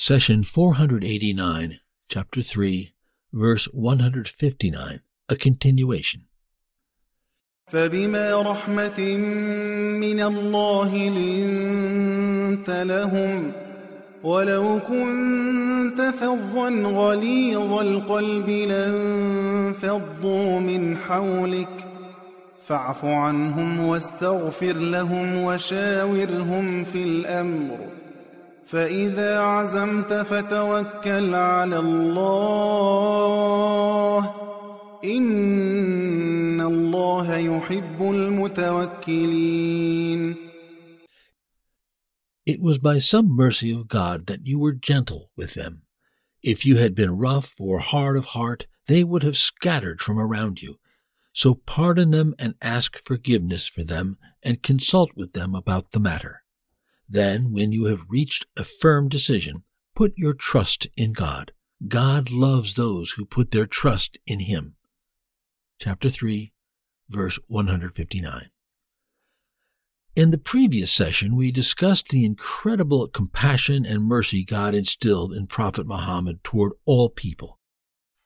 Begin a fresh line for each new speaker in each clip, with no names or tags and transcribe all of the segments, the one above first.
Session 489, Chapter 3, verse 159, a continuation.
فبما رحمة من الله لنت لهم ولو كنت فظا غليظ القلب لانفضوا من حولك فاعف عنهم واستغفر لهم وشاورهم في الأمر فإذا عزمت فتوكل على الله إن الله يحب المتوكلين
It was by some mercy of God that you were gentle with them. If you had been rough or hard of heart, they would have scattered from around you. So pardon them and ask forgiveness for them and consult with them about the matter. Then, when you have reached a firm decision, put your trust in God. God loves those who put their trust in Him. Chapter 3, verse 159. In the previous session, we discussed the incredible compassion and mercy God instilled in Prophet Muhammad toward all people.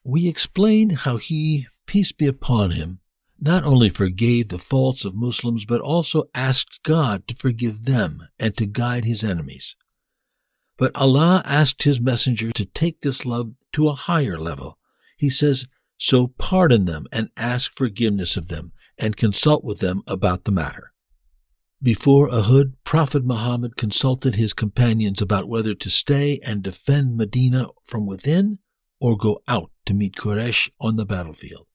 We explained how he, peace be upon him, not only forgave the faults of Muslims, but also asked God to forgive them and to guide his enemies. But Allah asked his messenger to take this love to a higher level. He says, So pardon them and ask forgiveness of them and consult with them about the matter. Before Uhud, Prophet Muhammad consulted his companions about whether to stay and defend Medina from within or go out to meet Quraysh on the battlefield.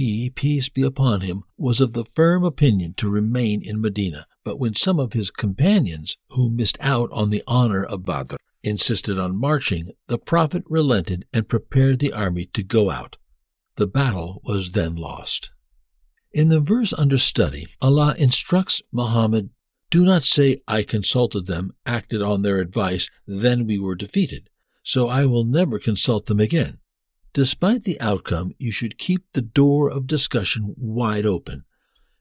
He, peace be upon him, was of the firm opinion to remain in Medina, but when some of his companions, who missed out on the honor of Badr, insisted on marching, the Prophet relented and prepared the army to go out. The battle was then lost. In the verse under study, Allah instructs Muhammad do not say, I consulted them, acted on their advice, then we were defeated, so I will never consult them again. Despite the outcome, you should keep the door of discussion wide open.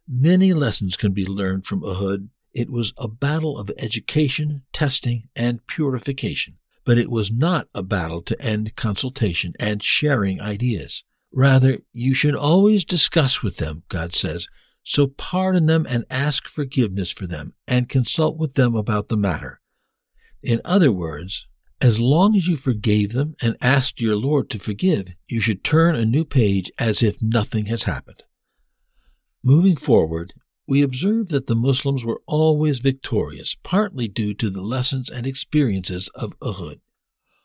Many lessons can be learned from Uhud. It was a battle of education, testing, and purification, but it was not a battle to end consultation and sharing ideas. Rather, you should always discuss with them, God says, so pardon them and ask forgiveness for them, and consult with them about the matter. In other words, as long as you forgave them and asked your Lord to forgive, you should turn a new page as if nothing has happened. Moving forward, we observe that the Muslims were always victorious, partly due to the lessons and experiences of Uhud.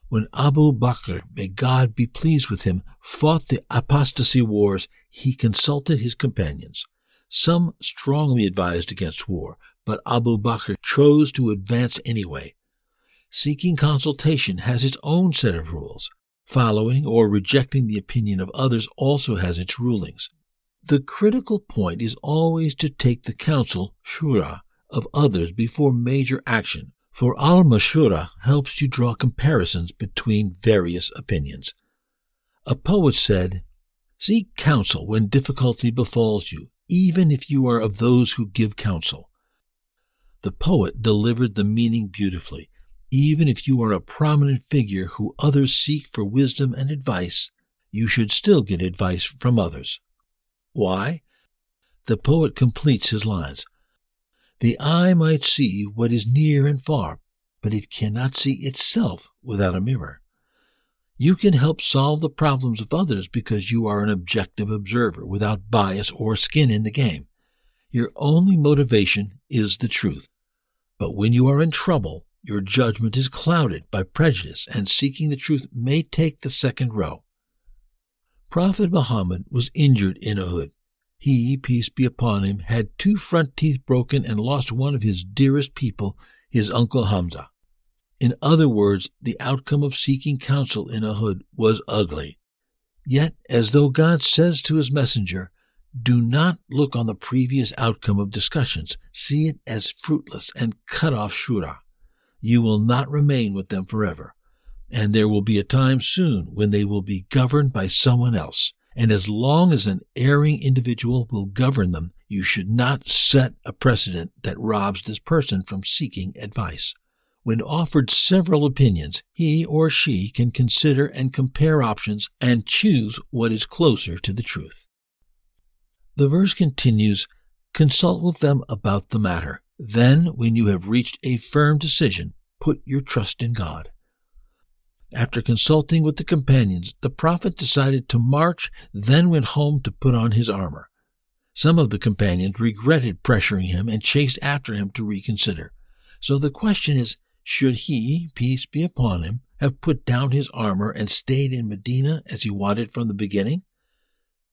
When Abu Bakr, may God be pleased with him, fought the apostasy wars, he consulted his companions. Some strongly advised against war, but Abu Bakr chose to advance anyway. Seeking consultation has its own set of rules. Following or rejecting the opinion of others also has its rulings. The critical point is always to take the counsel, shura, of others before major action, for al mashura helps you draw comparisons between various opinions. A poet said, Seek counsel when difficulty befalls you, even if you are of those who give counsel. The poet delivered the meaning beautifully. Even if you are a prominent figure who others seek for wisdom and advice, you should still get advice from others. Why? The poet completes his lines. The eye might see what is near and far, but it cannot see itself without a mirror. You can help solve the problems of others because you are an objective observer without bias or skin in the game. Your only motivation is the truth. But when you are in trouble, your judgment is clouded by prejudice, and seeking the truth may take the second row. Prophet Muhammad was injured in Uhud. He, peace be upon him, had two front teeth broken and lost one of his dearest people, his uncle Hamza. In other words, the outcome of seeking counsel in Uhud was ugly. Yet, as though God says to his messenger, do not look on the previous outcome of discussions, see it as fruitless, and cut off Shura. You will not remain with them forever, and there will be a time soon when they will be governed by someone else and as long as an erring individual will govern them, you should not set a precedent that robs this person from seeking advice. When offered several opinions, he or she can consider and compare options and choose what is closer to the truth. The verse continues Consult with them about the matter. Then, when you have reached a firm decision, put your trust in God. After consulting with the companions, the prophet decided to march, then went home to put on his armor. Some of the companions regretted pressuring him and chased after him to reconsider. So the question is should he, peace be upon him, have put down his armor and stayed in Medina as he wanted from the beginning?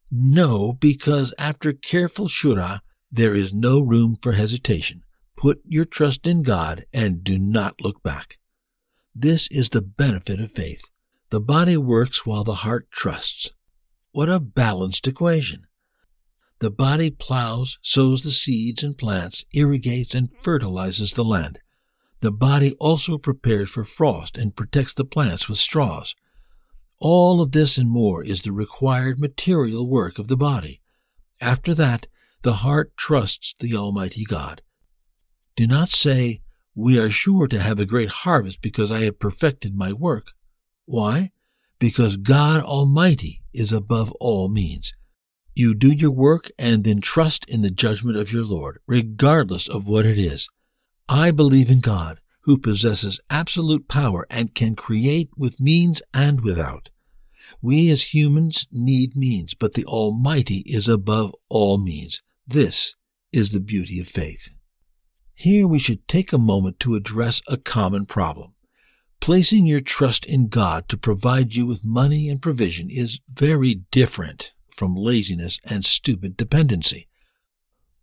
No, because after careful shura, there is no room for hesitation. Put your trust in God and do not look back. This is the benefit of faith. The body works while the heart trusts. What a balanced equation! The body plows, sows the seeds and plants, irrigates and fertilizes the land. The body also prepares for frost and protects the plants with straws. All of this and more is the required material work of the body. After that, the heart trusts the Almighty God. Do not say, We are sure to have a great harvest because I have perfected my work. Why? Because God Almighty is above all means. You do your work and then trust in the judgment of your Lord, regardless of what it is. I believe in God, who possesses absolute power and can create with means and without. We as humans need means, but the Almighty is above all means. This is the beauty of faith. Here we should take a moment to address a common problem. Placing your trust in God to provide you with money and provision is very different from laziness and stupid dependency.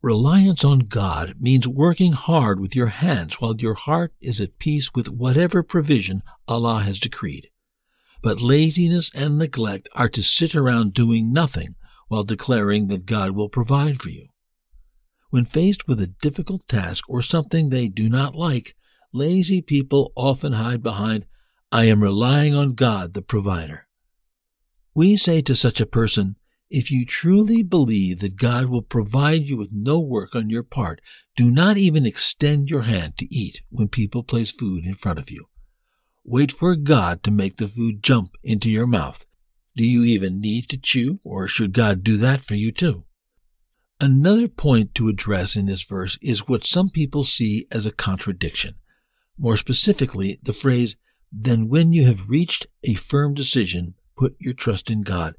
Reliance on God means working hard with your hands while your heart is at peace with whatever provision Allah has decreed. But laziness and neglect are to sit around doing nothing while declaring that God will provide for you. When faced with a difficult task or something they do not like, lazy people often hide behind, I am relying on God, the provider. We say to such a person, if you truly believe that God will provide you with no work on your part, do not even extend your hand to eat when people place food in front of you. Wait for God to make the food jump into your mouth. Do you even need to chew, or should God do that for you too? Another point to address in this verse is what some people see as a contradiction. More specifically, the phrase, then when you have reached a firm decision, put your trust in God,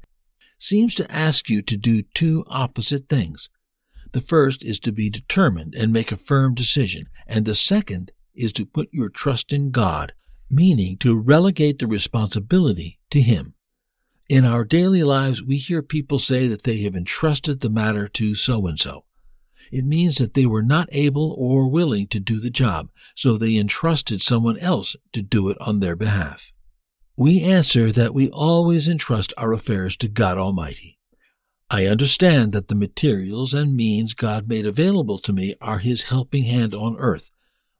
seems to ask you to do two opposite things. The first is to be determined and make a firm decision, and the second is to put your trust in God, meaning to relegate the responsibility to Him. In our daily lives, we hear people say that they have entrusted the matter to so and so. It means that they were not able or willing to do the job, so they entrusted someone else to do it on their behalf we answer that we always entrust our affairs to God Almighty. I understand that the materials and means God made available to me are His helping hand on earth.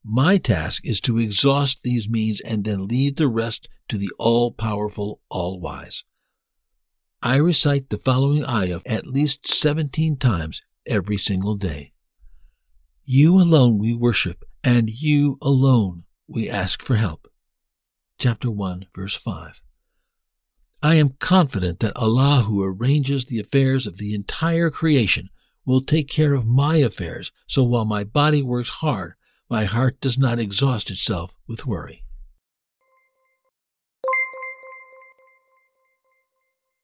My task is to exhaust these means and then leave the rest to the all powerful, all wise. I recite the following ayah at least 17 times every single day. You alone we worship, and you alone we ask for help chapter 1, verse 5. I am confident that Allah, who arranges the affairs of the entire creation, will take care of my affairs, so while my body works hard, my heart does not exhaust itself with worry.